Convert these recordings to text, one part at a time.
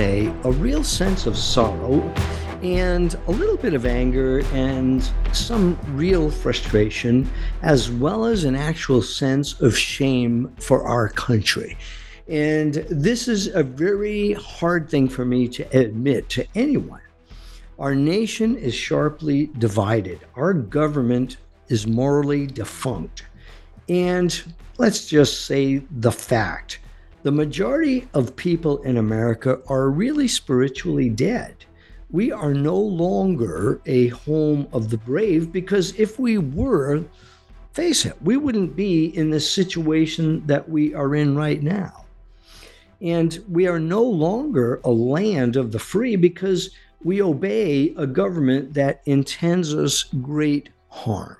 today a real sense of sorrow and a little bit of anger and some real frustration, as well as an actual sense of shame for our country. And this is a very hard thing for me to admit to anyone. Our nation is sharply divided, our government is morally defunct. And let's just say the fact the majority of people in America are really spiritually dead. We are no longer a home of the brave because if we were, face it, we wouldn't be in the situation that we are in right now. And we are no longer a land of the free because we obey a government that intends us great harm.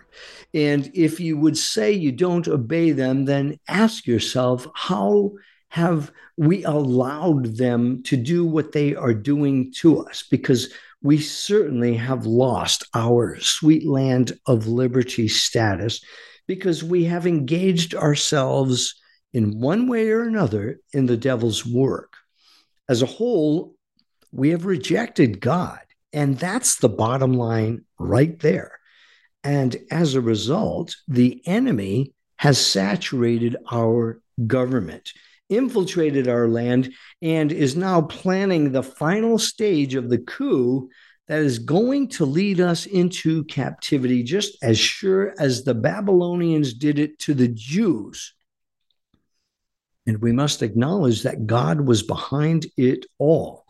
And if you would say you don't obey them, then ask yourself how have we allowed them to do what they are doing to us? Because we certainly have lost our sweet land of liberty status because we have engaged ourselves in one way or another in the devil's work. As a whole, we have rejected God. And that's the bottom line right there. And as a result, the enemy has saturated our government, infiltrated our land, and is now planning the final stage of the coup that is going to lead us into captivity, just as sure as the Babylonians did it to the Jews. And we must acknowledge that God was behind it all.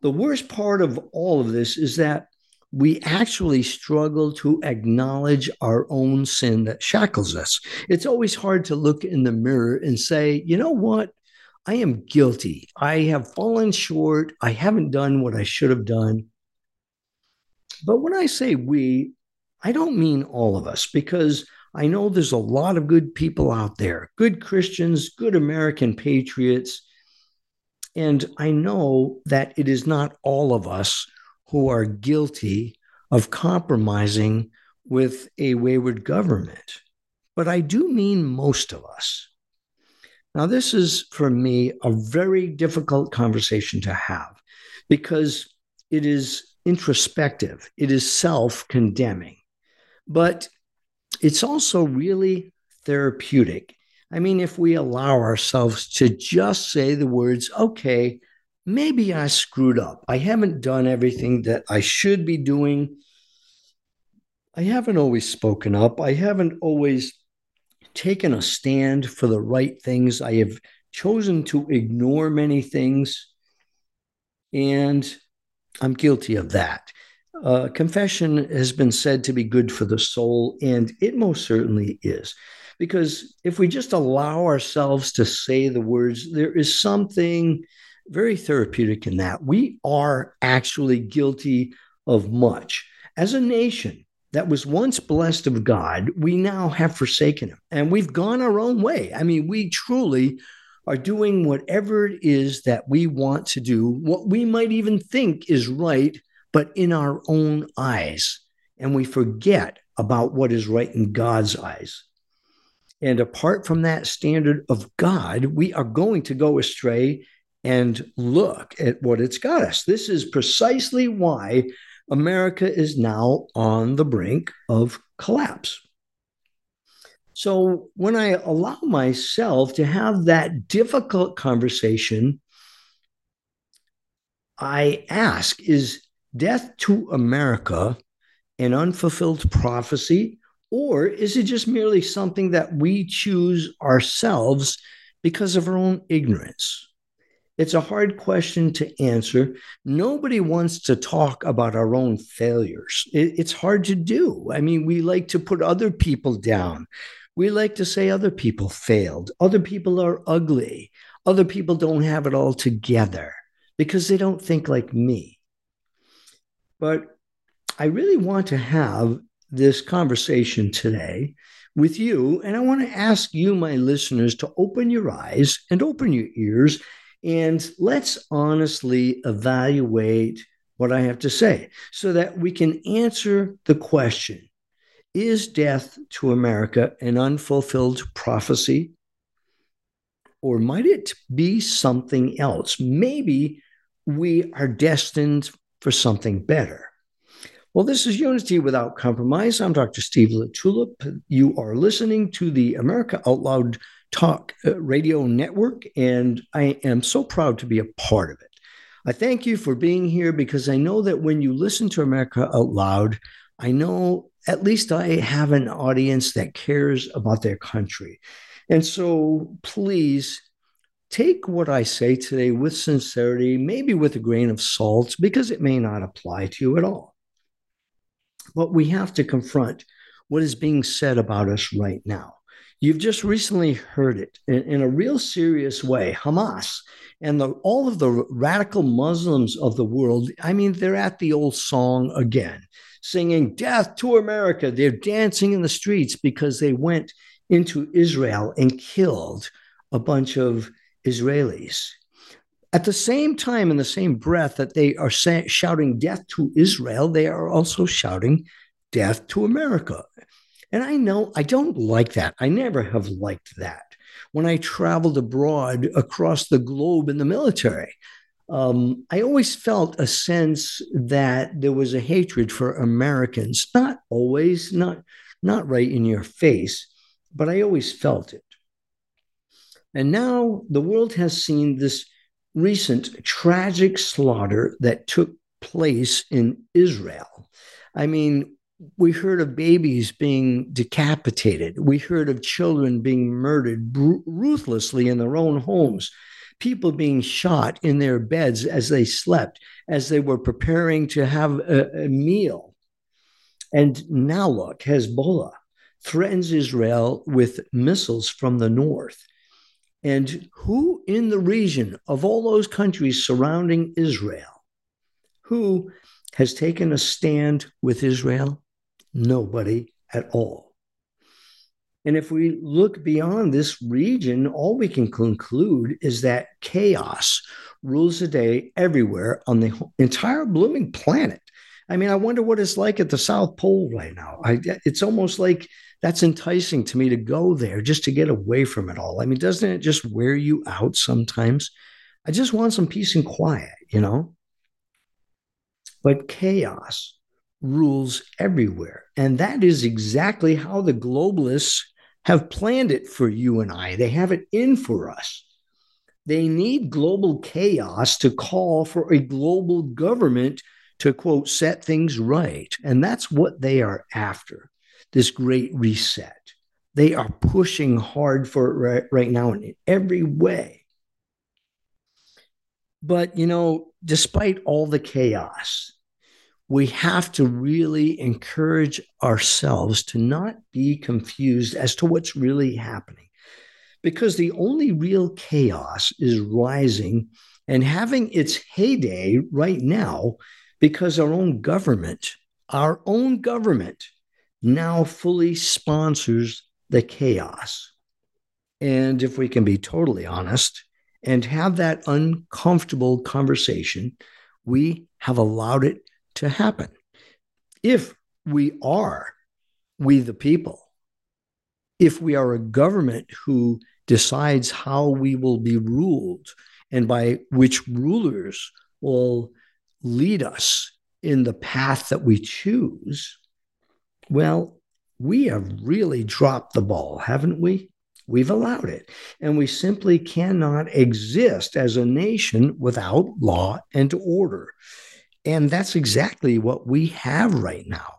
The worst part of all of this is that we actually struggle to acknowledge our own sin that shackles us. It's always hard to look in the mirror and say, you know what? I am guilty. I have fallen short. I haven't done what I should have done. But when I say we, I don't mean all of us because I know there's a lot of good people out there, good Christians, good American patriots. And I know that it is not all of us who are guilty of compromising with a wayward government. But I do mean most of us. Now, this is for me a very difficult conversation to have because it is introspective, it is self condemning, but it's also really therapeutic. I mean, if we allow ourselves to just say the words, okay, maybe I screwed up. I haven't done everything that I should be doing. I haven't always spoken up. I haven't always taken a stand for the right things. I have chosen to ignore many things. And I'm guilty of that. Uh, confession has been said to be good for the soul, and it most certainly is. Because if we just allow ourselves to say the words, there is something very therapeutic in that. We are actually guilty of much. As a nation that was once blessed of God, we now have forsaken him and we've gone our own way. I mean, we truly are doing whatever it is that we want to do, what we might even think is right, but in our own eyes. And we forget about what is right in God's eyes. And apart from that standard of God, we are going to go astray and look at what it's got us. This is precisely why America is now on the brink of collapse. So when I allow myself to have that difficult conversation, I ask is death to America an unfulfilled prophecy, or is it just merely something that we choose ourselves because of our own ignorance? It's a hard question to answer. Nobody wants to talk about our own failures. It, it's hard to do. I mean, we like to put other people down. We like to say other people failed. Other people are ugly. Other people don't have it all together because they don't think like me. But I really want to have this conversation today with you. And I want to ask you, my listeners, to open your eyes and open your ears and let's honestly evaluate what I have to say so that we can answer the question Is death to America an unfulfilled prophecy? or might it be something else? Maybe we are destined for something better. Well, this is Unity Without Compromise. I'm Dr. Steve LaTulippe. You are listening to the America Out Loud Talk uh, Radio Network, and I am so proud to be a part of it. I thank you for being here because I know that when you listen to America Out Loud, I know at least I have an audience that cares about their country. And so please take what I say today with sincerity, maybe with a grain of salt, because it may not apply to you at all. But we have to confront what is being said about us right now. You've just recently heard it in, in a real serious way. Hamas and the, all of the radical Muslims of the world, I mean, they're at the old song again, singing Death to America. They're dancing in the streets because they went into Israel and killed a bunch of Israelis. At the same time, in the same breath that they are say, shouting death to Israel, they are also shouting death to America. And I know I don't like that. I never have liked that. When I traveled abroad across the globe in the military, um, I always felt a sense that there was a hatred for Americans. Not always, not not right in your face, but I always felt it. And now the world has seen this recent tragic slaughter that took place in Israel. I mean, we heard of babies being decapitated. We heard of children being murdered br- ruthlessly in their own homes, people being shot in their beds as they slept, as they were preparing to have a, a meal. And now look, Hezbollah threatens Israel with missiles from the north. And who in the region of all those countries surrounding Israel, who has taken a stand with Israel? Nobody at all. And if we look beyond this region, all we can conclude is that chaos rules the day everywhere on the entire blooming planet. I mean, I wonder what it's like at the South Pole right now. I, it's almost like that's enticing to me to go there just to get away from it all. I mean, doesn't it just wear you out sometimes? I just want some peace and quiet, you know? But chaos rules everywhere. And that is exactly how the globalists have planned it for you and I. They have it in for us. They need global chaos to call for a global government to, quote, set things right. And that's what they are after this great reset. They are pushing hard for it right, right now in every way. But, you know, despite all the chaos, we have to really encourage ourselves to not be confused as to what's really happening. Because the only real chaos is rising and having its heyday right now because our own government, our own government, now fully sponsors the chaos. And if we can be totally honest and have that uncomfortable conversation, we have allowed it to happen. If we are, we the people, if we are a government who decides how we will be ruled and by which rulers will lead us in the path that we choose, well, we have really dropped the ball, haven't we? We've allowed it. And we simply cannot exist as a nation without law and order. And that's exactly what we have right now.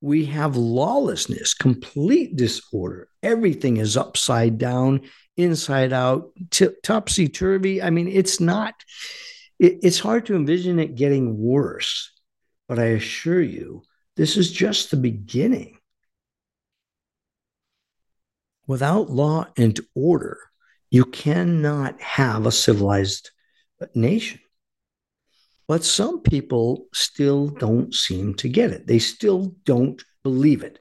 We have lawlessness, complete disorder. Everything is upside down, inside out, t- topsy turvy. I mean, it's not, it, it's hard to envision it getting worse. But I assure you, this is just the beginning. Without law and order, you cannot have a civilized nation. But some people still don't seem to get it. They still don't believe it.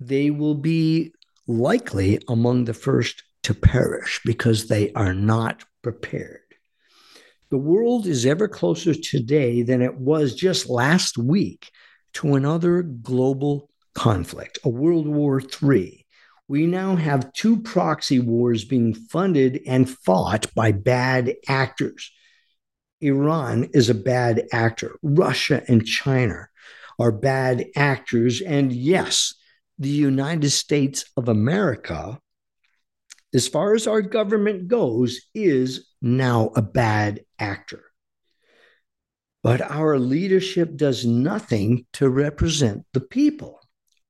They will be likely among the first to perish because they are not prepared. The world is ever closer today than it was just last week to another global conflict, a World War III, we now have two proxy wars being funded and fought by bad actors. Iran is a bad actor. Russia and China are bad actors. And yes, the United States of America, as far as our government goes, is now a bad actor. But our leadership does nothing to represent the people,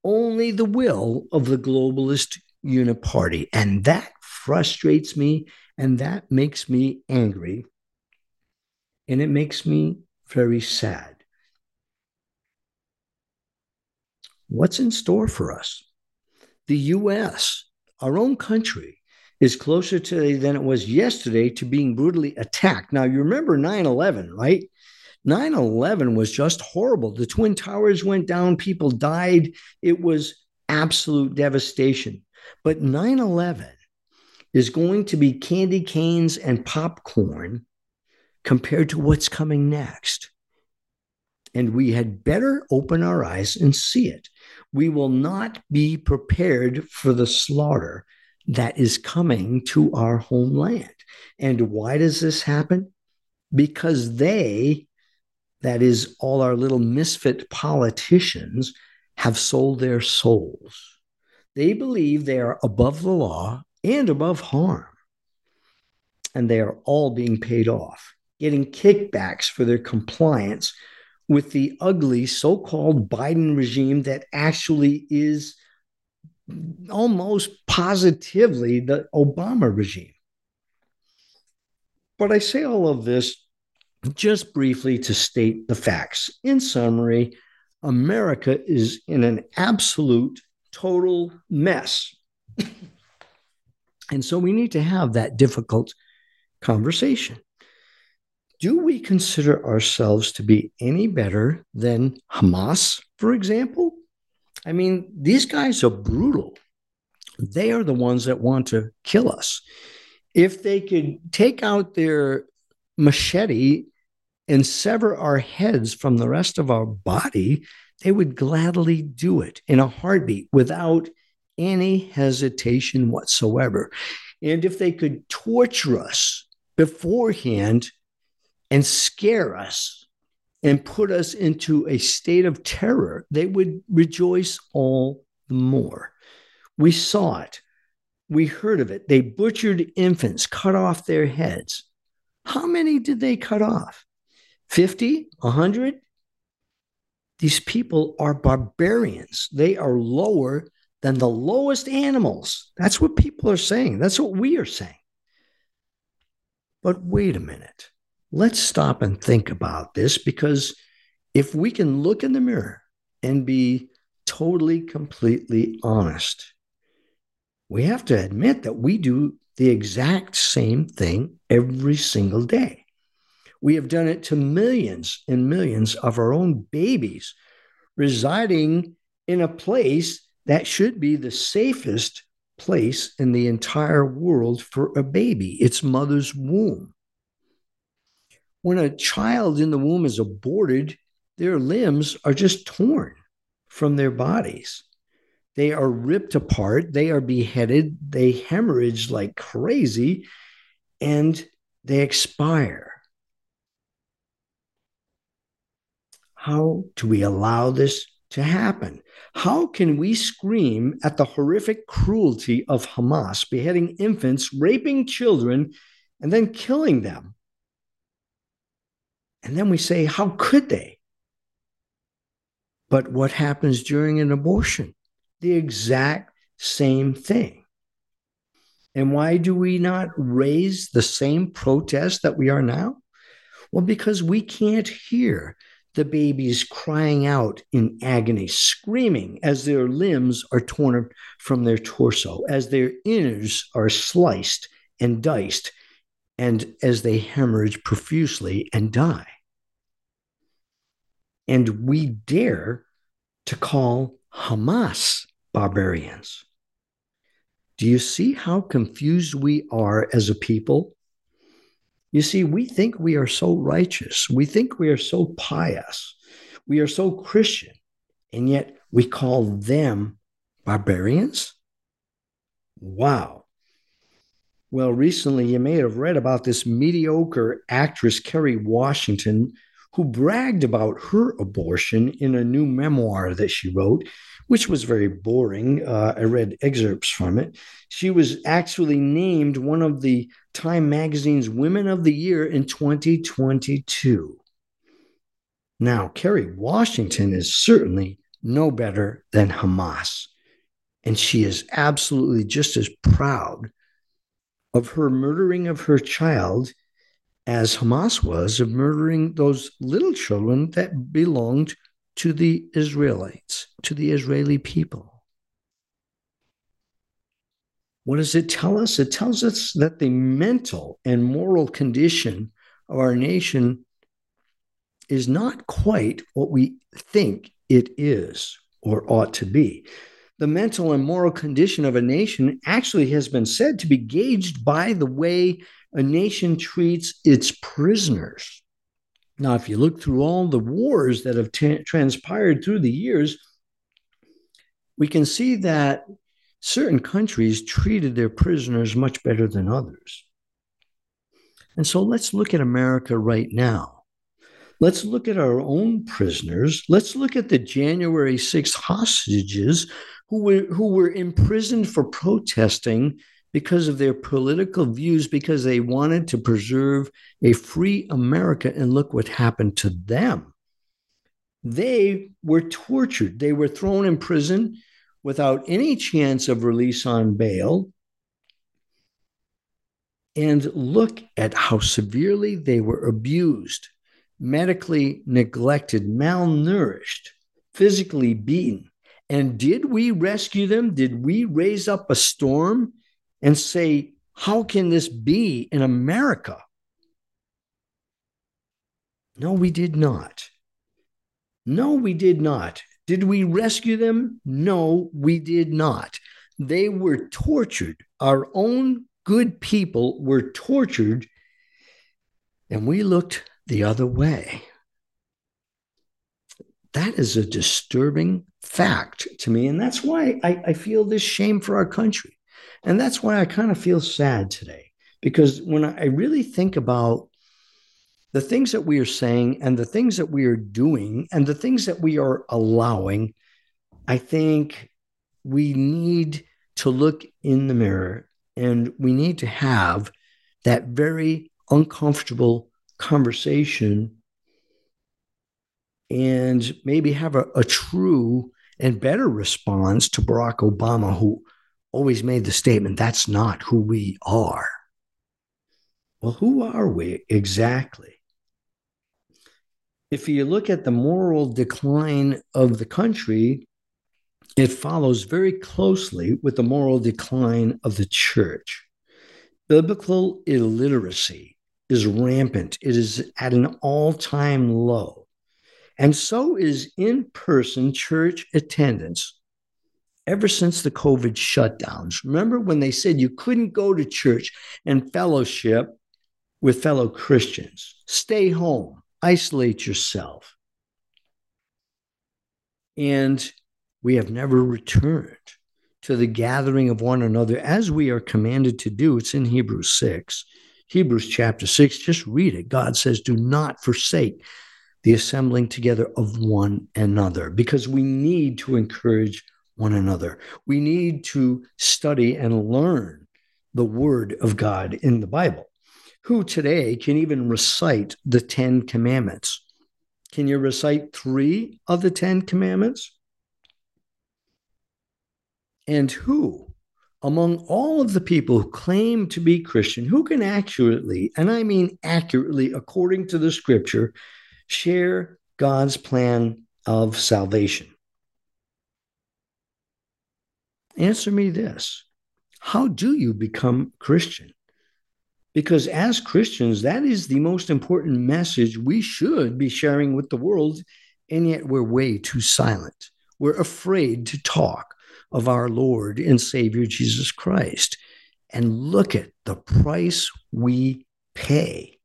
only the will of the globalist uniparty. And that frustrates me and that makes me angry. And it makes me very sad. What's in store for us? The US, our own country, is closer today than it was yesterday to being brutally attacked. Now, you remember 9 11, right? 9 11 was just horrible. The Twin Towers went down, people died. It was absolute devastation. But 9 11 is going to be candy canes and popcorn compared to what's coming next. And we had better open our eyes and see it. We will not be prepared for the slaughter that is coming to our homeland. And why does this happen? Because they, that is, all our little misfit politicians, have sold their souls. They believe they are above the law and above harm. And they are all being paid off, getting kickbacks for their compliance with the ugly so called Biden regime that actually is almost positively the Obama regime. But I say all of this just briefly to state the facts. In summary, America is in an absolute total mess. and so we need to have that difficult conversation do we consider ourselves to be any better than Hamas, for example? I mean, these guys are brutal. They are the ones that want to kill us. If they could take out their machete and sever our heads from the rest of our body, they would gladly do it in a heartbeat without any hesitation whatsoever. And if they could torture us beforehand, and scare us and put us into a state of terror, they would rejoice all the more. We saw it. We heard of it. They butchered infants, cut off their heads. How many did they cut off? 50? 100? These people are barbarians. They are lower than the lowest animals. That's what people are saying. That's what we are saying. But wait a minute let's stop and think about this because if we can look in the mirror and be totally, completely honest, we have to admit that we do the exact same thing every single day. We have done it to millions and millions of our own babies residing in a place that should be the safest place in the entire world for a baby its mother's womb when a child in the womb is aborted, their limbs are just torn from their bodies. They are ripped apart, they are beheaded, they hemorrhage like crazy, and they expire. How do we allow this to happen? How can we scream at the horrific cruelty of Hamas beheading infants, raping children, and then killing them? And then we say, how could they? But what happens during an abortion? The exact same thing. And why do we not raise the same protest that we are now? Well, because we can't hear the babies crying out in agony, screaming as their limbs are torn from their torso, as their innards are sliced and diced, and as they hemorrhage profusely and die. And we dare to call Hamas barbarians. Do you see how confused we are as a people? You see, we think we are so righteous. We think we are so pious. We are so Christian. And yet we call them barbarians. Wow. Well, recently you may have read about this mediocre actress, Kerry Washington, who bragged about her abortion in a new memoir that she wrote, which was very boring. Uh, I read excerpts from it. She was actually named one of the Time Magazine's Women of the Year in 2022. Now, Kerry Washington is certainly no better than Hamas. And she is absolutely just as proud of her murdering of her child as Hamas was of murdering those little children that belonged to the Israelites, to the Israeli people. What does it tell us? It tells us that the mental and moral condition of our nation is not quite what we think it is or ought to be. The mental and moral condition of a nation actually has been said to be gauged by the way a nation treats its prisoners. Now, if you look through all the wars that have t- transpired through the years, we can see that certain countries treated their prisoners much better than others. And so let's look at America right now. Let's look at our own prisoners. Let's look at the January 6th hostages who were, who were imprisoned for protesting because of their political views, because they wanted to preserve a free America. And look what happened to them. They were tortured, they were thrown in prison without any chance of release on bail. And look at how severely they were abused, medically neglected, malnourished, physically beaten. And did we rescue them? Did we raise up a storm and say, How can this be in America? No, we did not. No, we did not. Did we rescue them? No, we did not. They were tortured. Our own good people were tortured, and we looked the other way. That is a disturbing fact to me. And that's why I, I feel this shame for our country. And that's why I kind of feel sad today, because when I really think about the things that we are saying and the things that we are doing and the things that we are allowing, I think we need to look in the mirror and we need to have that very uncomfortable conversation and maybe have a, a true and better response to Barack Obama, who always made the statement, that's not who we are. Well, who are we exactly? If you look at the moral decline of the country, it follows very closely with the moral decline of the church. Biblical illiteracy is rampant, it is at an all time low. And so is in person church attendance ever since the COVID shutdowns. Remember when they said you couldn't go to church and fellowship with fellow Christians? Stay home, isolate yourself. And we have never returned to the gathering of one another as we are commanded to do. It's in Hebrews 6. Hebrews chapter 6, just read it. God says, Do not forsake the assembling together of one another because we need to encourage one another. We need to study and learn the word of God in the Bible. Who today can even recite the 10 commandments? Can you recite three of the 10 commandments? And who, among all of the people who claim to be Christian, who can accurately, and I mean accurately according to the scripture, share God's plan of salvation? Answer me this How do you become Christian? Because as Christians, that is the most important message we should be sharing with the world, and yet we're way too silent. We're afraid to talk of our Lord and Savior Jesus Christ. And look at the price we pay.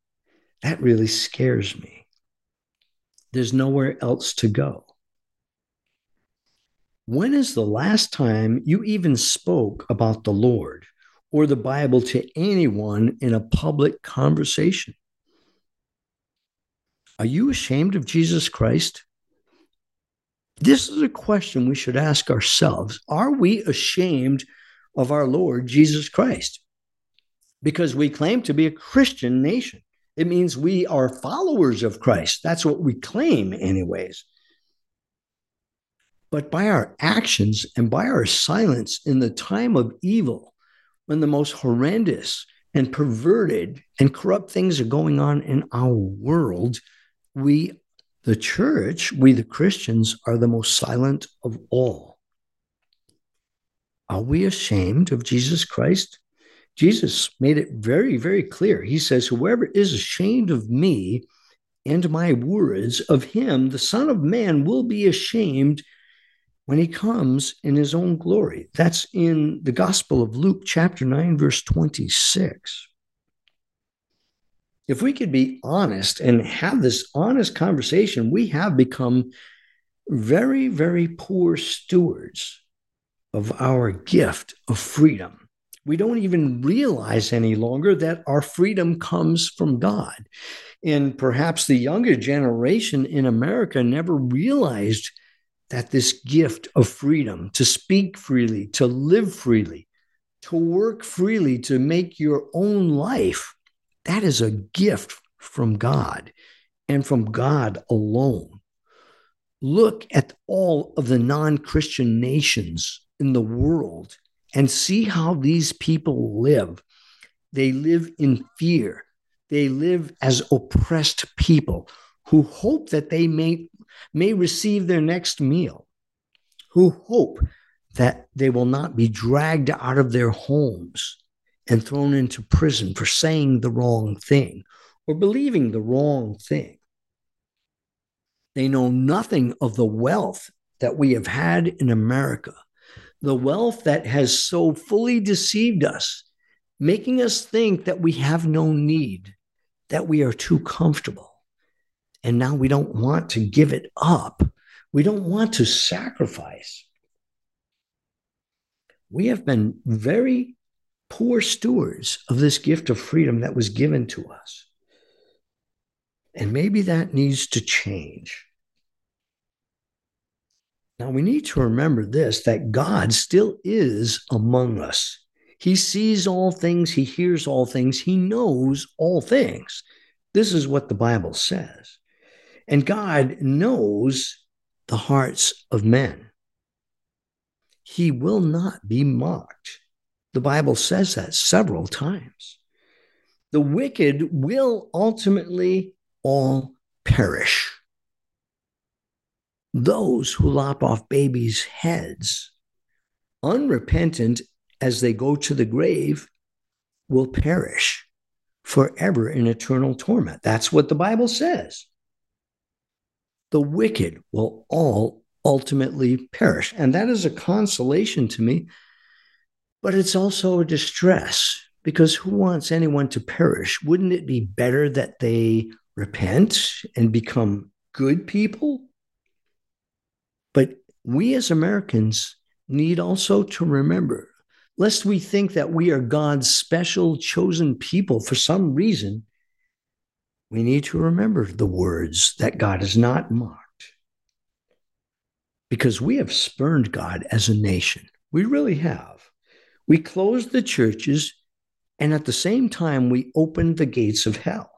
That really scares me. There's nowhere else to go. When is the last time you even spoke about the Lord or the Bible to anyone in a public conversation? Are you ashamed of Jesus Christ? This is a question we should ask ourselves. Are we ashamed of our Lord Jesus Christ? Because we claim to be a Christian nation. It means we are followers of Christ. That's what we claim, anyways. But by our actions and by our silence in the time of evil, when the most horrendous and perverted and corrupt things are going on in our world, we, the church, we, the Christians, are the most silent of all. Are we ashamed of Jesus Christ? Jesus made it very, very clear. He says, Whoever is ashamed of me and my words, of him the Son of Man will be ashamed when he comes in his own glory. That's in the Gospel of Luke, chapter 9, verse 26. If we could be honest and have this honest conversation, we have become very, very poor stewards of our gift of freedom we don't even realize any longer that our freedom comes from God. And perhaps the younger generation in America never realized that this gift of freedom to speak freely, to live freely, to work freely, to make your own life, that is a gift from God and from God alone. Look at all of the non Christian nations in the world and see how these people live. They live in fear. They live as oppressed people who hope that they may, may receive their next meal, who hope that they will not be dragged out of their homes and thrown into prison for saying the wrong thing or believing the wrong thing. They know nothing of the wealth that we have had in America the wealth that has so fully deceived us, making us think that we have no need, that we are too comfortable. And now we don't want to give it up. We don't want to sacrifice. We have been very poor stewards of this gift of freedom that was given to us. And maybe that needs to change. Now we need to remember this that God still is among us. He sees all things, he hears all things, he knows all things. This is what the Bible says. And God knows the hearts of men. He will not be mocked. The Bible says that several times. The wicked will ultimately all perish those who lop off babies' heads, unrepentant as they go to the grave, will perish forever in eternal torment. That's what the Bible says. The wicked will all ultimately perish. And that is a consolation to me, but it's also a distress because who wants anyone to perish? Wouldn't it be better that they repent and become good people? But we as Americans need also to remember, lest we think that we are God's special chosen people for some reason, we need to remember the words that God is not mocked. Because we have spurned God as a nation. We really have. We closed the churches, and at the same time, we opened the gates of hell.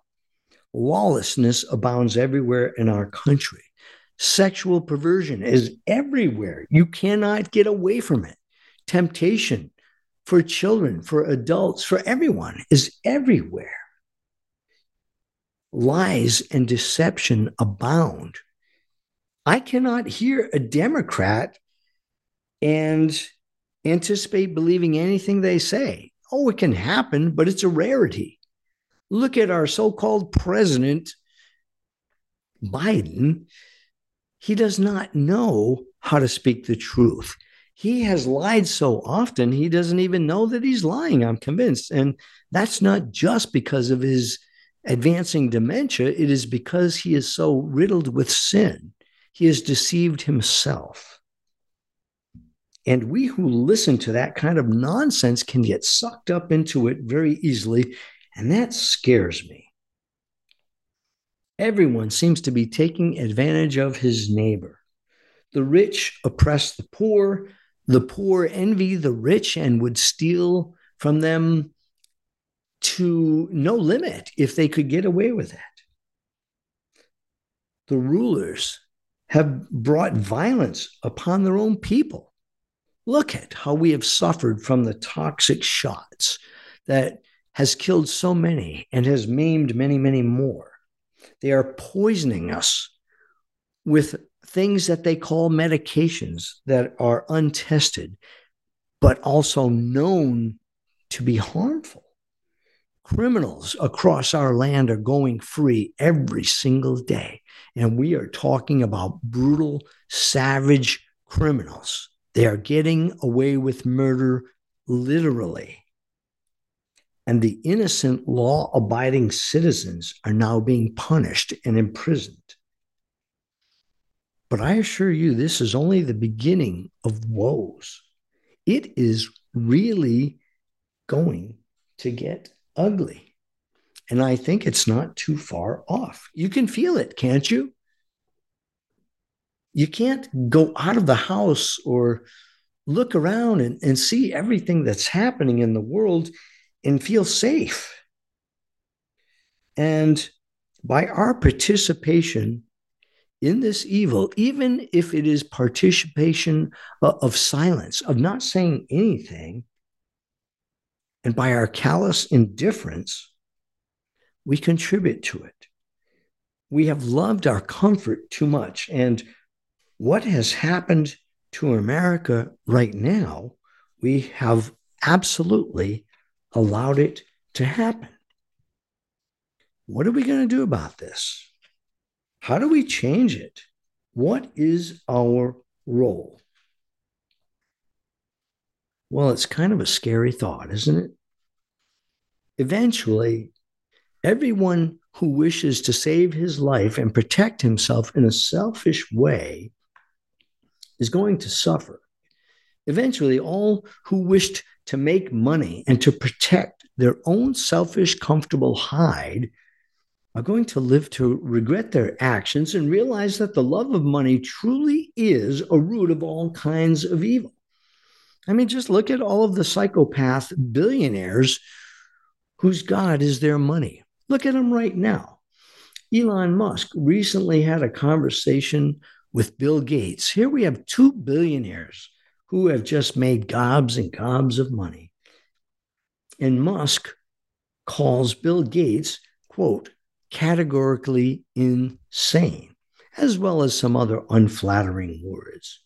Lawlessness abounds everywhere in our country. Sexual perversion is everywhere. You cannot get away from it. Temptation for children, for adults, for everyone is everywhere. Lies and deception abound. I cannot hear a Democrat and anticipate believing anything they say. Oh, it can happen, but it's a rarity. Look at our so called president, Biden he does not know how to speak the truth. He has lied so often, he doesn't even know that he's lying, I'm convinced. And that's not just because of his advancing dementia, it is because he is so riddled with sin. He has deceived himself. And we who listen to that kind of nonsense can get sucked up into it very easily. And that scares me. Everyone seems to be taking advantage of his neighbor. The rich oppress the poor, the poor envy the rich and would steal from them to no limit if they could get away with it. The rulers have brought violence upon their own people. Look at how we have suffered from the toxic shots that has killed so many and has maimed many, many more. They are poisoning us with things that they call medications that are untested, but also known to be harmful. Criminals across our land are going free every single day. And we are talking about brutal, savage criminals. They are getting away with murder literally. And the innocent, law abiding citizens are now being punished and imprisoned. But I assure you, this is only the beginning of woes. It is really going to get ugly. And I think it's not too far off. You can feel it, can't you? You can't go out of the house or look around and, and see everything that's happening in the world and feel safe. And by our participation in this evil, even if it is participation of silence, of not saying anything, and by our callous indifference, we contribute to it. We have loved our comfort too much. And what has happened to America right now, we have absolutely allowed it to happen. What are we going to do about this? How do we change it? What is our role? Well, it's kind of a scary thought, isn't it? Eventually, everyone who wishes to save his life and protect himself in a selfish way is going to suffer. Eventually, all who wished to make money and to protect their own selfish, comfortable hide are going to live to regret their actions and realize that the love of money truly is a root of all kinds of evil. I mean, just look at all of the psychopath billionaires whose God is their money. Look at them right now. Elon Musk recently had a conversation with Bill Gates. Here we have two billionaires who have just made gobs and gobs of money. And Musk calls Bill Gates, quote, categorically insane, as well as some other unflattering words.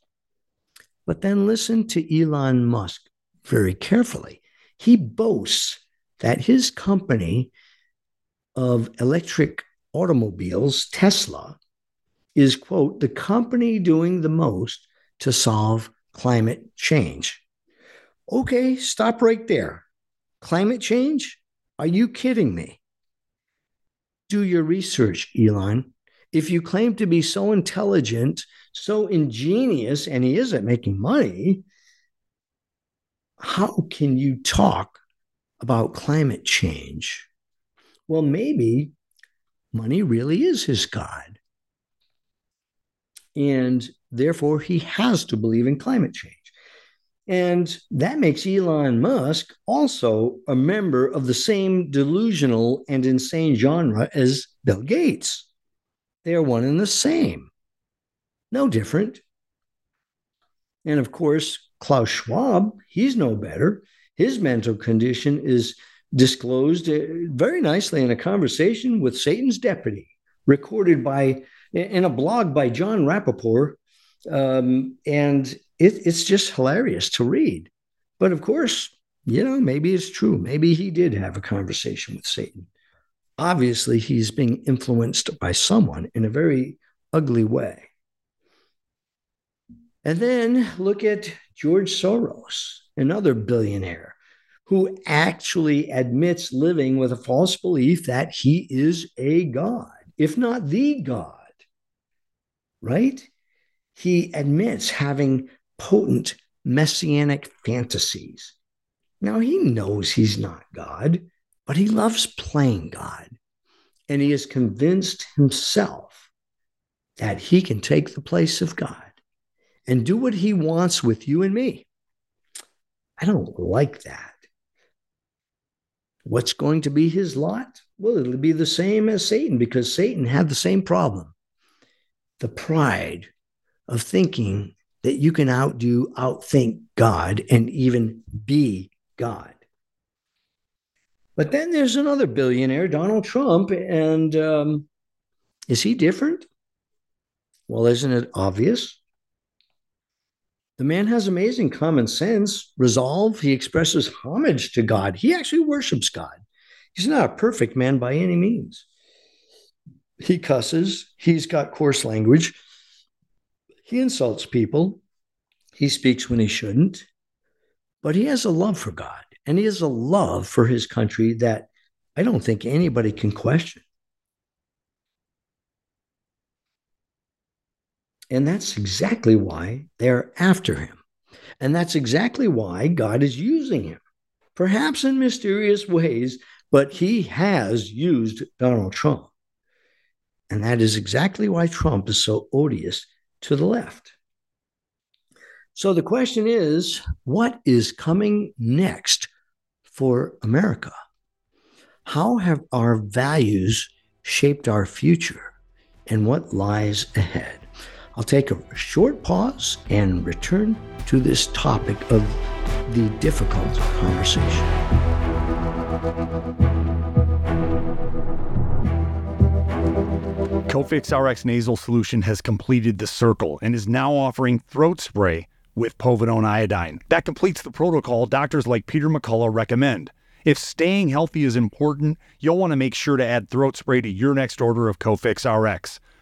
But then listen to Elon Musk very carefully. He boasts that his company of electric automobiles, Tesla, is, quote, the company doing the most to solve climate change. Okay, stop right there. Climate change? Are you kidding me? Do your research, Elon. If you claim to be so intelligent, so ingenious, and he is at making money, how can you talk about climate change? Well, maybe money really is his God. And therefore, he has to believe in climate change. And that makes Elon Musk also a member of the same delusional and insane genre as Bill Gates. They are one and the same, no different. And of course, Klaus Schwab, he's no better. His mental condition is disclosed uh, very nicely in a conversation with Satan's deputy, recorded by in a blog by Jon Rappoport. Um, and it, it's just hilarious to read. But of course, you know, maybe it's true. Maybe he did have a conversation with Satan. Obviously, he's being influenced by someone in a very ugly way. And then look at George Soros, another billionaire who actually admits living with a false belief that he is a God, if not the God, right? He admits having potent messianic fantasies. Now, he knows he's not God, but he loves playing God. And he is convinced himself that he can take the place of God and do what he wants with you and me. I don't like that. What's going to be his lot? Well, it'll be the same as Satan because Satan had the same problem the pride of thinking that you can outdo, outthink God and even be God. But then there's another billionaire, Donald Trump, and um, is he different? Well, isn't it obvious? The man has amazing common sense, resolve. He expresses homage to God. He actually worships God. He's not a perfect man by any means. He cusses, he's got coarse language, he insults people, he speaks when he shouldn't, but he has a love for God and he has a love for his country that I don't think anybody can question. And that's exactly why they're after him. And that's exactly why God is using him, perhaps in mysterious ways, but he has used Donald Trump. And that is exactly why Trump is so odious to the left. So the question is what is coming next for America? How have our values shaped our future? And what lies ahead? I'll take a short pause and return to this topic of the difficult conversation. Cofix RX nasal solution has completed the circle and is now offering throat spray with povidone iodine. That completes the protocol doctors like Peter McCullough recommend. If staying healthy is important, you'll want to make sure to add throat spray to your next order of Cofix RX.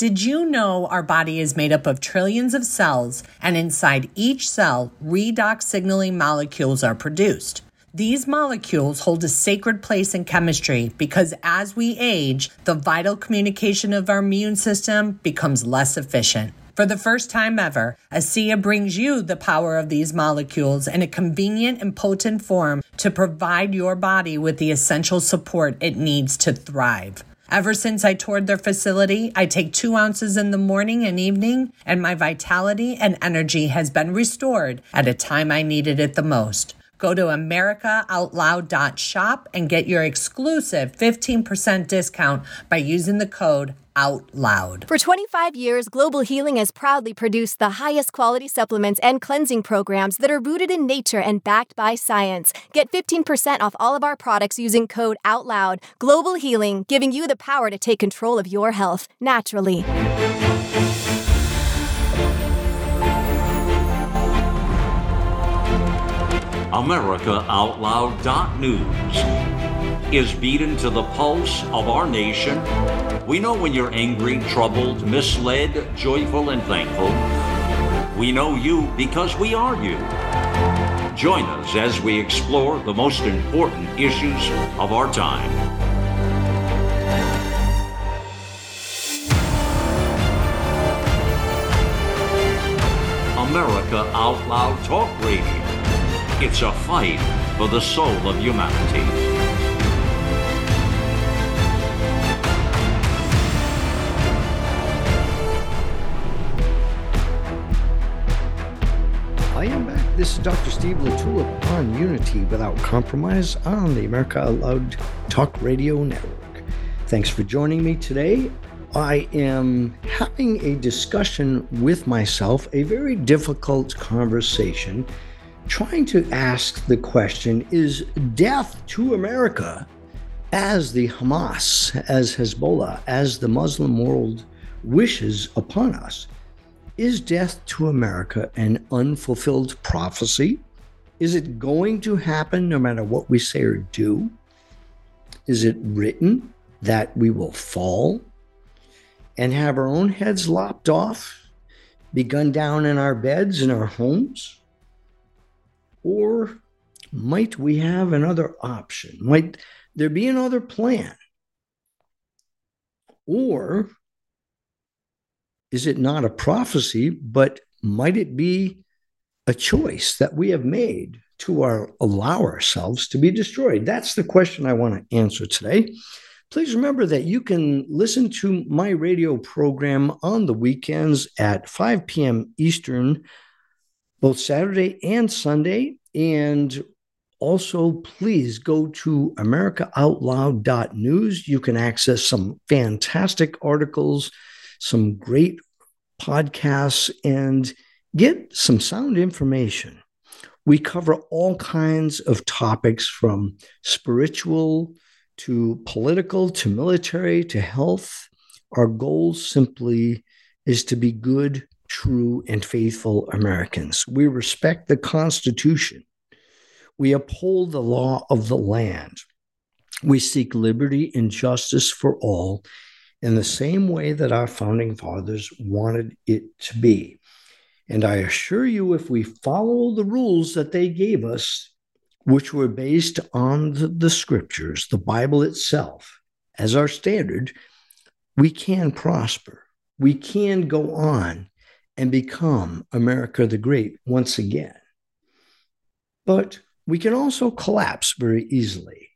Did you know our body is made up of trillions of cells, and inside each cell, redox signaling molecules are produced? These molecules hold a sacred place in chemistry because as we age, the vital communication of our immune system becomes less efficient. For the first time ever, ASEA brings you the power of these molecules in a convenient and potent form to provide your body with the essential support it needs to thrive. Ever since I toured their facility, I take two ounces in the morning and evening, and my vitality and energy has been restored at a time I needed it the most. Go to AmericaOutloud.shop and get your exclusive 15% discount by using the code OUTLOUD. For 25 years, Global Healing has proudly produced the highest quality supplements and cleansing programs that are rooted in nature and backed by science. Get 15% off all of our products using code OUTLOUD. Global Healing, giving you the power to take control of your health naturally. AmericaOutloud.news is beaten to the pulse of our nation. We know when you're angry, troubled, misled, joyful, and thankful. We know you because we are you. Join us as we explore the most important issues of our time. America Out Loud Talk Radio. It's a fight for the soul of humanity. I am back. This is Dr. Steve LaTulippe on Unity Without Compromise on the America Loud Talk Radio Network. Thanks for joining me today. I am having a discussion with myself, a very difficult conversation, trying to ask the question Is death to America, as the Hamas, as Hezbollah, as the Muslim world wishes upon us, is death to America an unfulfilled prophecy? Is it going to happen no matter what we say or do? Is it written that we will fall and have our own heads lopped off, be gunned down in our beds in our homes? Or might we have another option? Might there be another plan? Or is it not a prophecy, but might it be a choice that we have made to our, allow ourselves to be destroyed? That's the question I want to answer today. Please remember that you can listen to my radio program on the weekends at 5 p.m. Eastern, both Saturday and Sunday. And also, please go to AmericaOutloud.news. You can access some fantastic articles, some great podcasts, and get some sound information. We cover all kinds of topics from spiritual to political to military to health. Our goal simply is to be good, true, and faithful Americans. We respect the Constitution. We uphold the law of the land. We seek liberty and justice for all in the same way that our founding fathers wanted it to be. And I assure you, if we follow the rules that they gave us, which were based on the, the scriptures, the Bible itself, as our standard, we can prosper. We can go on and become America the Great once again. But we can also collapse very easily.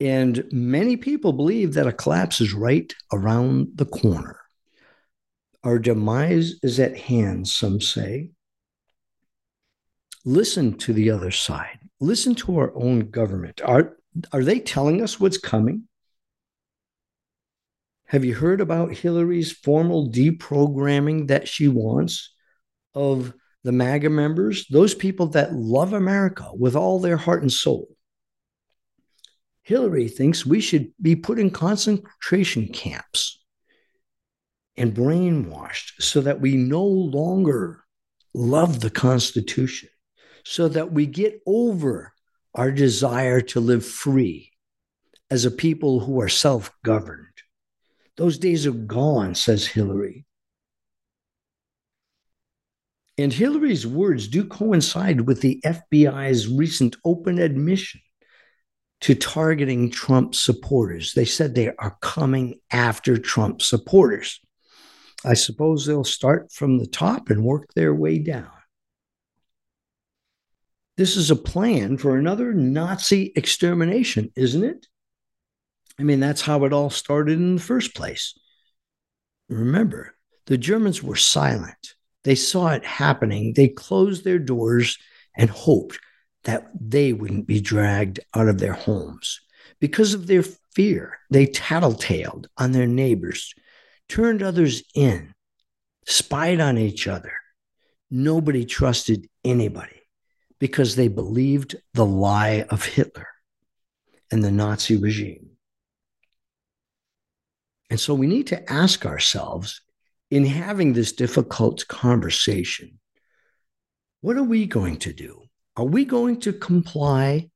And many people believe that a collapse is right around the corner. Our demise is at hand, some say. Listen to the other side. Listen to our own government. Are, are they telling us what's coming? Have you heard about Hillary's formal deprogramming that she wants of the MAGA members, those people that love America with all their heart and soul. Hillary thinks we should be put in concentration camps and brainwashed so that we no longer love the Constitution, so that we get over our desire to live free as a people who are self governed. Those days are gone, says Hillary. And Hillary's words do coincide with the FBI's recent open admission to targeting Trump supporters. They said they are coming after Trump supporters. I suppose they'll start from the top and work their way down. This is a plan for another Nazi extermination, isn't it? I mean, that's how it all started in the first place. Remember, the Germans were silent. They saw it happening. They closed their doors and hoped that they wouldn't be dragged out of their homes. Because of their fear, they tattletaled on their neighbors, turned others in, spied on each other. Nobody trusted anybody because they believed the lie of Hitler and the Nazi regime. And so we need to ask ourselves in having this difficult conversation, what are we going to do? Are we going to comply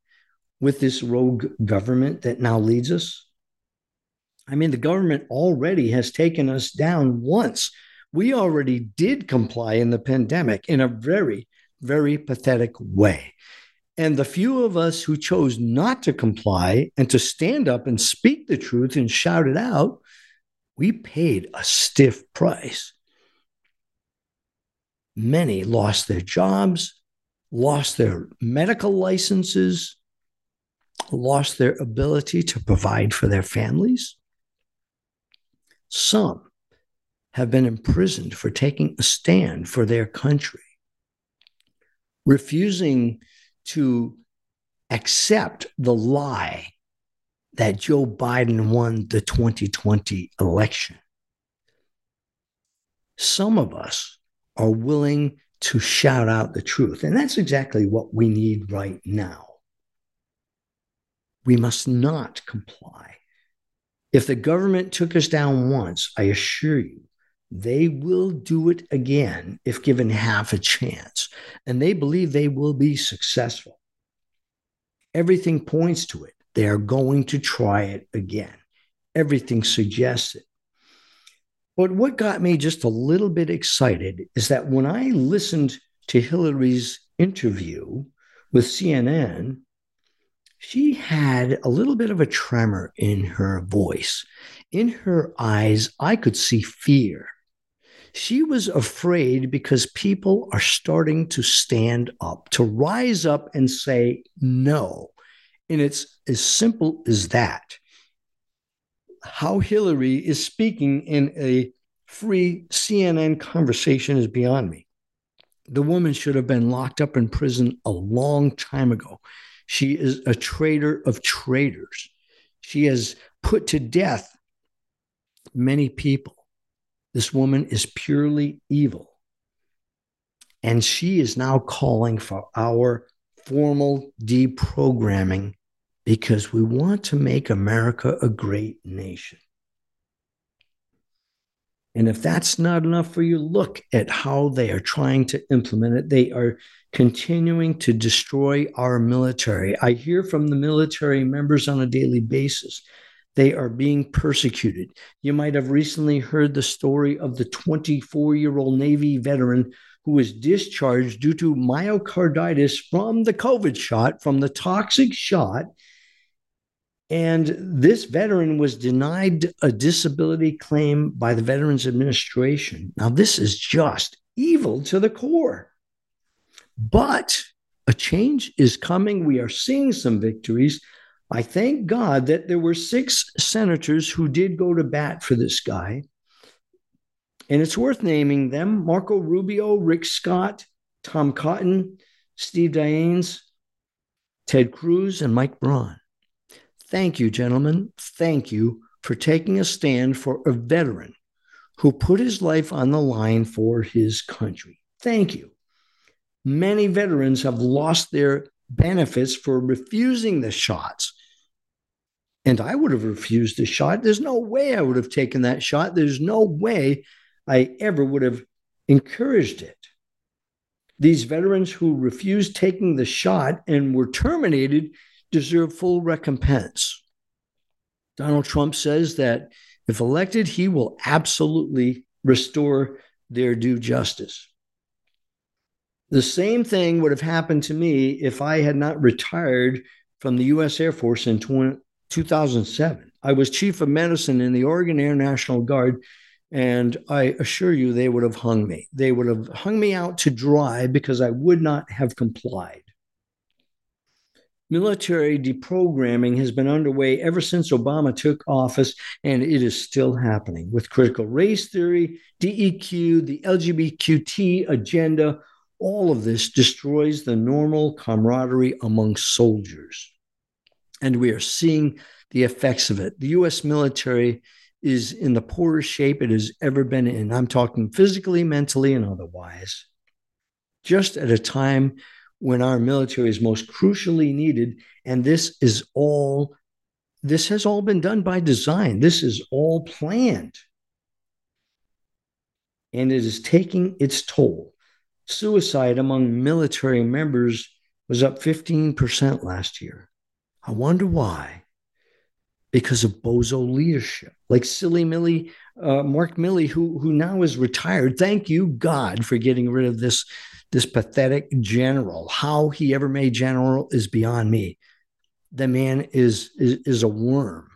with this rogue government that now leads us? I mean, the government already has taken us down once. We already did comply in the pandemic in a very, very pathetic way. And the few of us who chose not to comply and to stand up and speak the truth and shout it out, we paid a stiff price. Many lost their jobs, lost their medical licenses, lost their ability to provide for their families. Some have been imprisoned for taking a stand for their country, refusing to accept the lie that Joe Biden won the 2020 election. some of us are willing to shout out the truth. And that's exactly what we need right now. We must not comply. If the government took us down once, I assure you, they will do it again if given half a chance. And they believe they will be successful. Everything points to it. They are going to try it again. Everything suggests it. But what got me just a little bit excited is that when I listened to Hillary's interview with CNN, she had a little bit of a tremor in her voice. In her eyes, I could see fear. She was afraid because people are starting to stand up, to rise up and say no. And it's as simple as that. How Hillary is speaking in a free CNN conversation is beyond me. The woman should have been locked up in prison a long time ago. She is a traitor of traitors. She has put to death many people. This woman is purely evil. And she is now calling for our formal deprogramming because we want to make America a great nation. And if that's not enough for you, look at how they are trying to implement it. They are continuing to destroy our military. I hear from the military members on a daily basis. They are being persecuted. You might have recently heard the story of the 24 year old Navy veteran who was discharged due to myocarditis from the COVID shot, from the toxic shot. And this veteran was denied a disability claim by the Veterans Administration. Now, this is just evil to the core. But a change is coming. We are seeing some victories. I thank God that there were six senators who did go to bat for this guy. And it's worth naming them Marco Rubio, Rick Scott, Tom Cotton, Steve Daines, Ted Cruz, and Mike Braun. Thank you, gentlemen. Thank you for taking a stand for a veteran who put his life on the line for his country. Thank you many veterans have lost their benefits for refusing the shots. And I would have refused the shot. There's no way I would have taken that shot. There's no way I ever would have encouraged it. These veterans who refused taking the shot and were terminated deserve full recompense. Donald Trump says that if elected, he will absolutely restore their due justice. The same thing would have happened to me if I had not retired from the U.S. Air Force in 20, 2007. I was chief of medicine in the Oregon Air National Guard, and I assure you they would have hung me. They would have hung me out to dry because I would not have complied. Military deprogramming has been underway ever since Obama took office, and it is still happening with critical race theory, DEI, the LGBTQ agenda, all of this destroys the normal camaraderie among soldiers. And we are seeing the effects of it. The US military is in the poorest shape it has ever been in. I'm talking physically, mentally, and otherwise. Just at a time when our military is most crucially needed. And this is all, this has all been done by design. This is all planned. And it is taking its toll suicide among military members was up 15% last year. I wonder why. Because of bozo leadership, like silly Millie, uh, Mark Milley, who who now is retired. Thank you, God, for getting rid of this this pathetic general. How he ever made general is beyond me. The man is is, is a worm.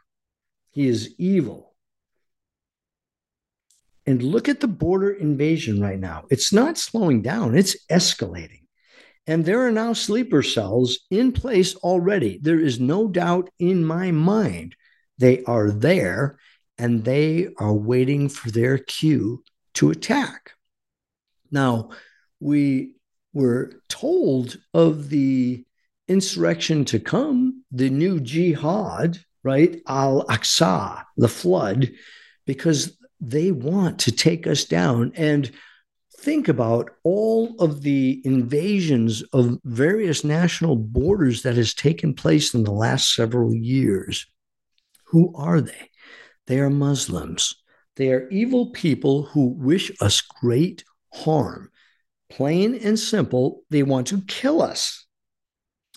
He is evil. And look at the border invasion right now. It's not slowing down, it's escalating. And there are now sleeper cells in place already. There is no doubt in my mind they are there and they are waiting for their cue to attack. Now, we were told of the insurrection to come, the new jihad, right? Al Aqsa, the flood, because they want to take us down. And think about all of the invasions of various national borders that has taken place in the last several years. Who are they? They are Muslims. They are evil people who wish us great harm. Plain and simple, they want to kill us.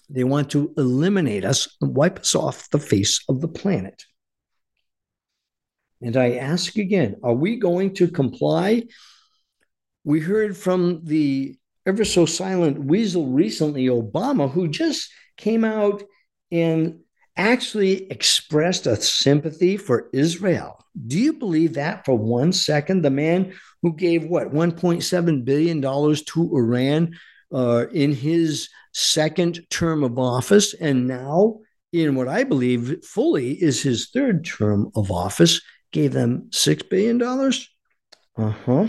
They want to eliminate us and wipe us off the face of the planet. And I ask again are we going to comply? We heard from the ever so silent weasel recently, Obama, who just came out and actually expressed a sympathy for Israel. Do you believe that for one second? The man who gave what, $1.7 billion to Iran uh, in his second term of office, and now in what I believe fully is his third term of office, gave them $6 billion? Uh huh.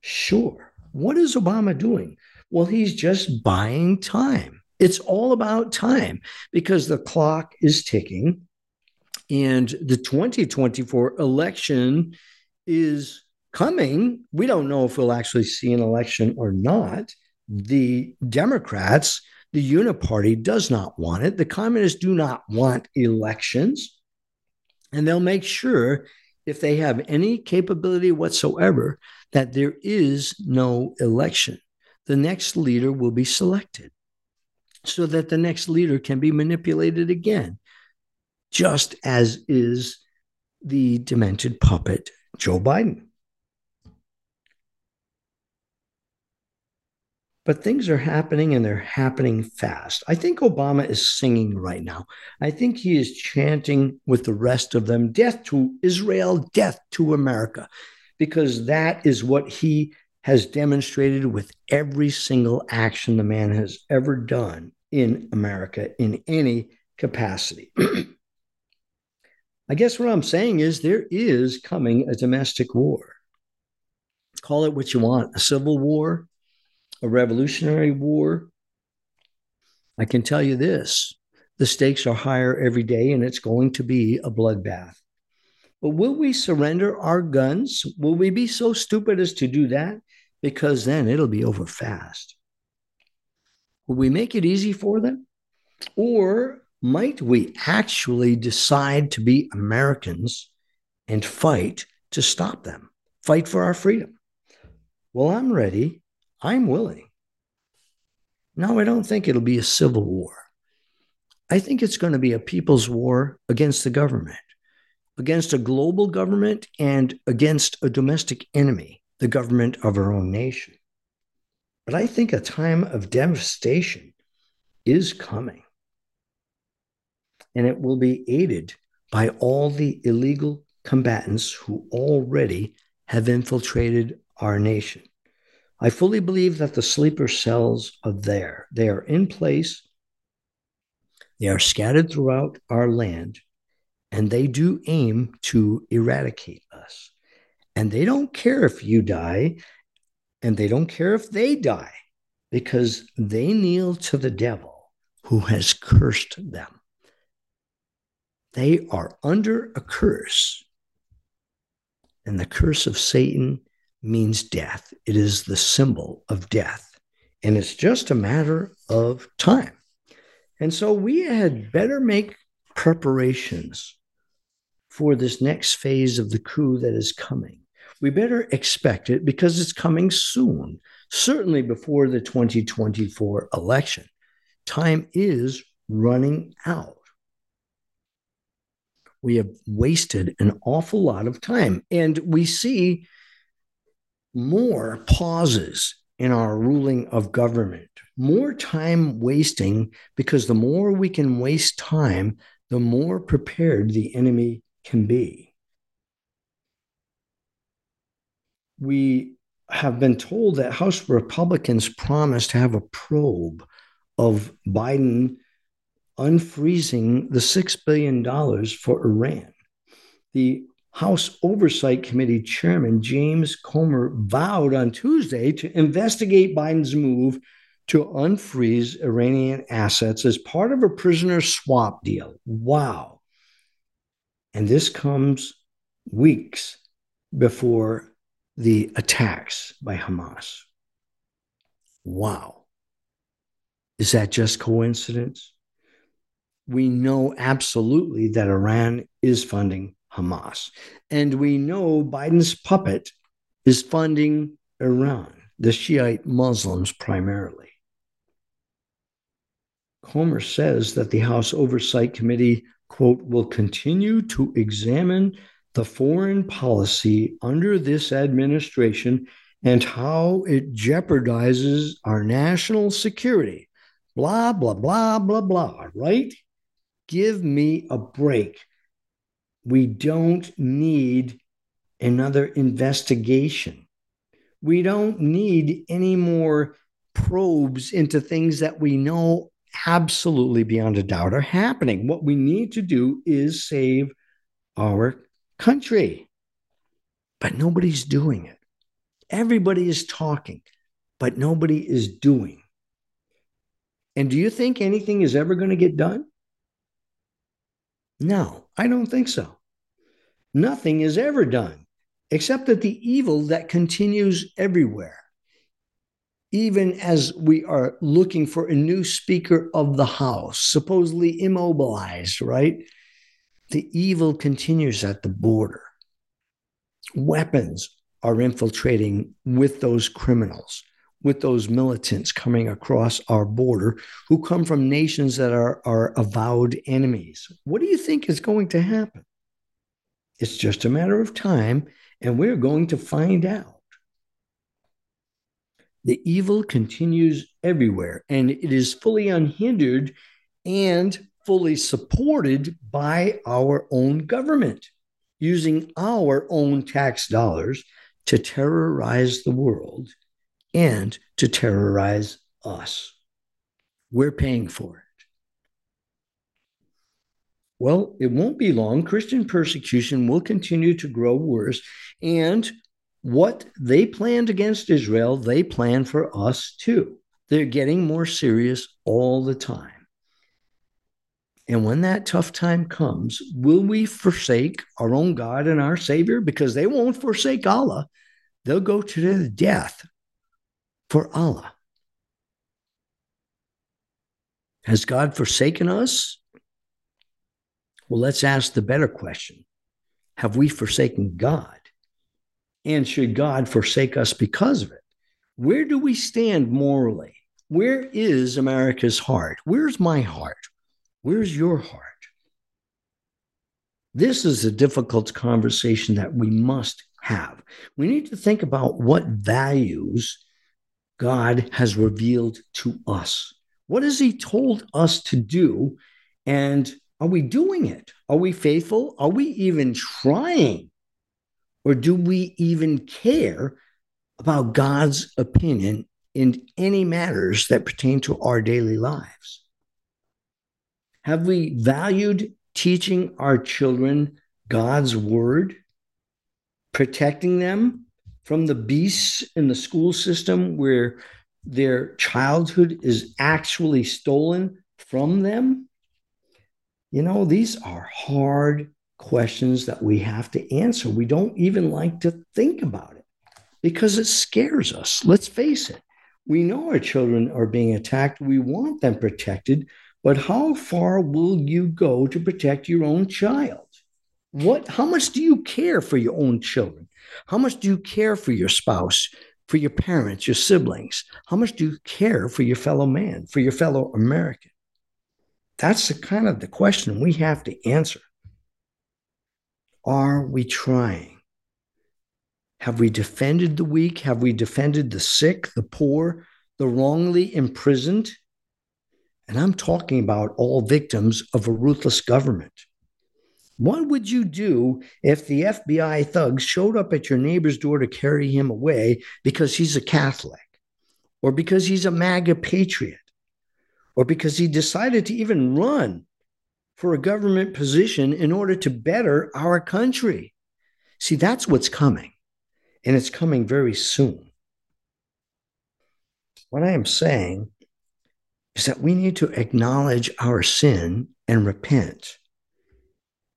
Sure. What is Obama doing? Well, he's just buying time. It's all about time because the clock is ticking and the 2024 election is coming. We don't know if we'll actually see an election or not. The Democrats, the Uniparty does not want it. The communists do not want elections. And they'll make sure, if they have any capability whatsoever, that there is no election. The next leader will be selected so that the next leader can be manipulated again, just as is the demented puppet, Joe Biden. but things are happening and they're happening fast. I think Obama is singing right now. I think he is chanting with the rest of them death to Israel, death to America, because that is what he has demonstrated with every single action the man has ever done in America in any capacity. I guess what I'm saying is there is coming a domestic war. Call it what you want a civil war, a revolutionary war, I can tell you this the stakes are higher every day and it's going to be a bloodbath. But will we surrender our guns? Will we be so stupid as to do that? Because then it'll be over fast. Will we make it easy for them? Or might we actually decide to be Americans and fight to stop them, fight for our freedom? Well, I'm ready I'm willing. No, I don't think it'll be a civil war. I think it's going to be a people's war against the government, against a global government, and against a domestic enemy, the government of our own nation. But I think a time of devastation is coming. And it will be aided by all the illegal combatants who already have infiltrated our nation. I fully believe that the sleeper cells are there. They are in place. They are scattered throughout our land, and they do aim to eradicate us. And they don't care if you die, and they don't care if they die, because they kneel to the devil who has cursed them. They are under a curse. And the curse of Satan means death. It is the symbol of death. And it's just a matter of time. And so we had better make preparations for this next phase of the coup that is coming. We better expect it because it's coming soon, certainly before the 2024 election. Time is running out. We have wasted an awful lot of time. And we see more pauses in our ruling of government, more time wasting, because the more we can waste time, the more prepared the enemy can be. We have been told that House Republicans promised to have a probe of Biden unfreezing the $6 billion for Iran. The House Oversight Committee Chairman James Comer vowed on Tuesday to investigate Biden's move to unfreeze Iranian assets as part of a prisoner swap deal. Wow. And this comes weeks before the attacks by Hamas. Wow. Is that just coincidence? We know absolutely that Iran is funding Hamas. And we know Biden's puppet is funding Iran, the Shiite Muslims primarily. Comer says that the House Oversight Committee, quote, will continue to examine the foreign policy under this administration and how it jeopardizes our national security. Blah, blah, blah, blah, blah, right? Give me a break. We don't need another investigation. We don't need any more probes into things that we know absolutely beyond a doubt are happening. What we need to do is save our country. But nobody's doing it. Everybody is talking, but nobody is doing. And do you think anything is ever going to get done? No, I don't think so. Nothing is ever done except that the evil that continues everywhere. Even as we are looking for a new Speaker of the House, supposedly immobilized, right? The evil continues at the border. Weapons are infiltrating with those criminals, with those militants coming across our border who come from nations that are our avowed enemies. What do you think is going to happen? It's just a matter of time, and we're going to find out. The evil continues everywhere, and it is fully unhindered and fully supported by our own government, using our own tax dollars to terrorize the world and to terrorize us. We're paying for it. Well, it won't be long. Christian persecution will continue to grow worse. And what they planned against Israel, they plan for us too. They're getting more serious all the time. And when that tough time comes, will we forsake our own God and our Savior? Because they won't forsake Allah. They'll go to their death for Allah. Has God forsaken us? Well, let's ask the better question Have we forsaken God? And should God forsake us because of it? Where do we stand morally? Where is America's heart? Where's my heart? Where's your heart? This is a difficult conversation that we must have. We need to think about what values God has revealed to us. What has He told us to do? And are we doing it? Are we faithful? Are we even trying? Or do we even care about God's opinion in any matters that pertain to our daily lives? Have we valued teaching our children God's word, protecting them from the beasts in the school system where their childhood is actually stolen from them? You know, these are hard questions that we have to answer. We don't even like to think about it because it scares us. Let's face it. We know our children are being attacked. We want them protected, but how far will you go to protect your own child? What how much do you care for your own children? How much do you care for your spouse, for your parents, your siblings? How much do you care for your fellow man, for your fellow American? That's the kind of the question we have to answer. Are we trying? Have we defended the weak? Have we defended the sick, the poor, the wrongly imprisoned? And I'm talking about all victims of a ruthless government. What would you do if the FBI thugs showed up at your neighbor's door to carry him away because he's a Catholic, or because he's a MAGA patriot, or because he decided to even run for a government position in order to better our country? See, that's what's coming, and it's coming very soon. What I am saying is that we need to acknowledge our sin and repent.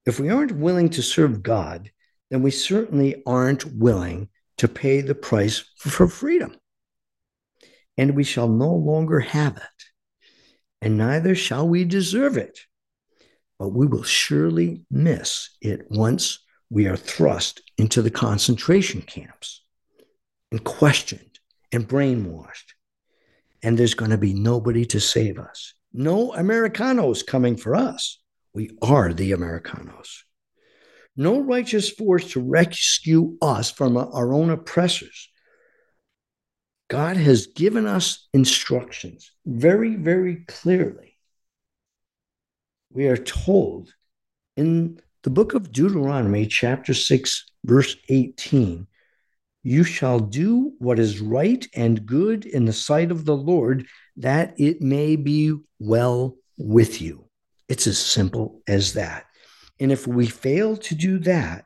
If we aren't willing to serve God, then we certainly aren't willing to pay the price for freedom. And we shall no longer have it, and neither shall we deserve it. But we will surely miss it once we are thrust into the concentration camps and questioned and brainwashed. And there's going to be nobody to save us. No Americanos coming for us. We are the Americanos. No righteous force to rescue us from our own oppressors. God has given us instructions very, very clearly. We are told in the book of Deuteronomy, chapter 6, verse 18 You shall do what is right and good in the sight of the Lord, that it may be well with you. It's as simple as that. And if we fail to do that,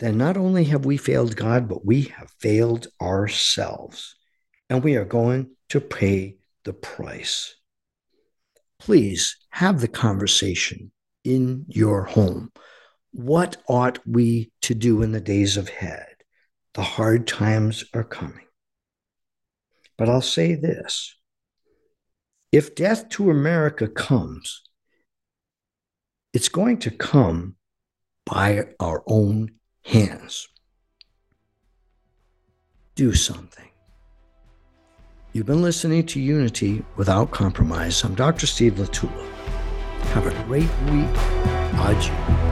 then not only have we failed God, but we have failed ourselves. And we are going to pay the price. Please have the conversation in your home. What ought we to do in the days ahead? The hard times are coming. But I'll say this if death to America comes, it's going to come by our own hands. Do something. You've been listening to Unity Without Compromise. I'm Dr. Steve LaTulippe. Have a great week. Adieu.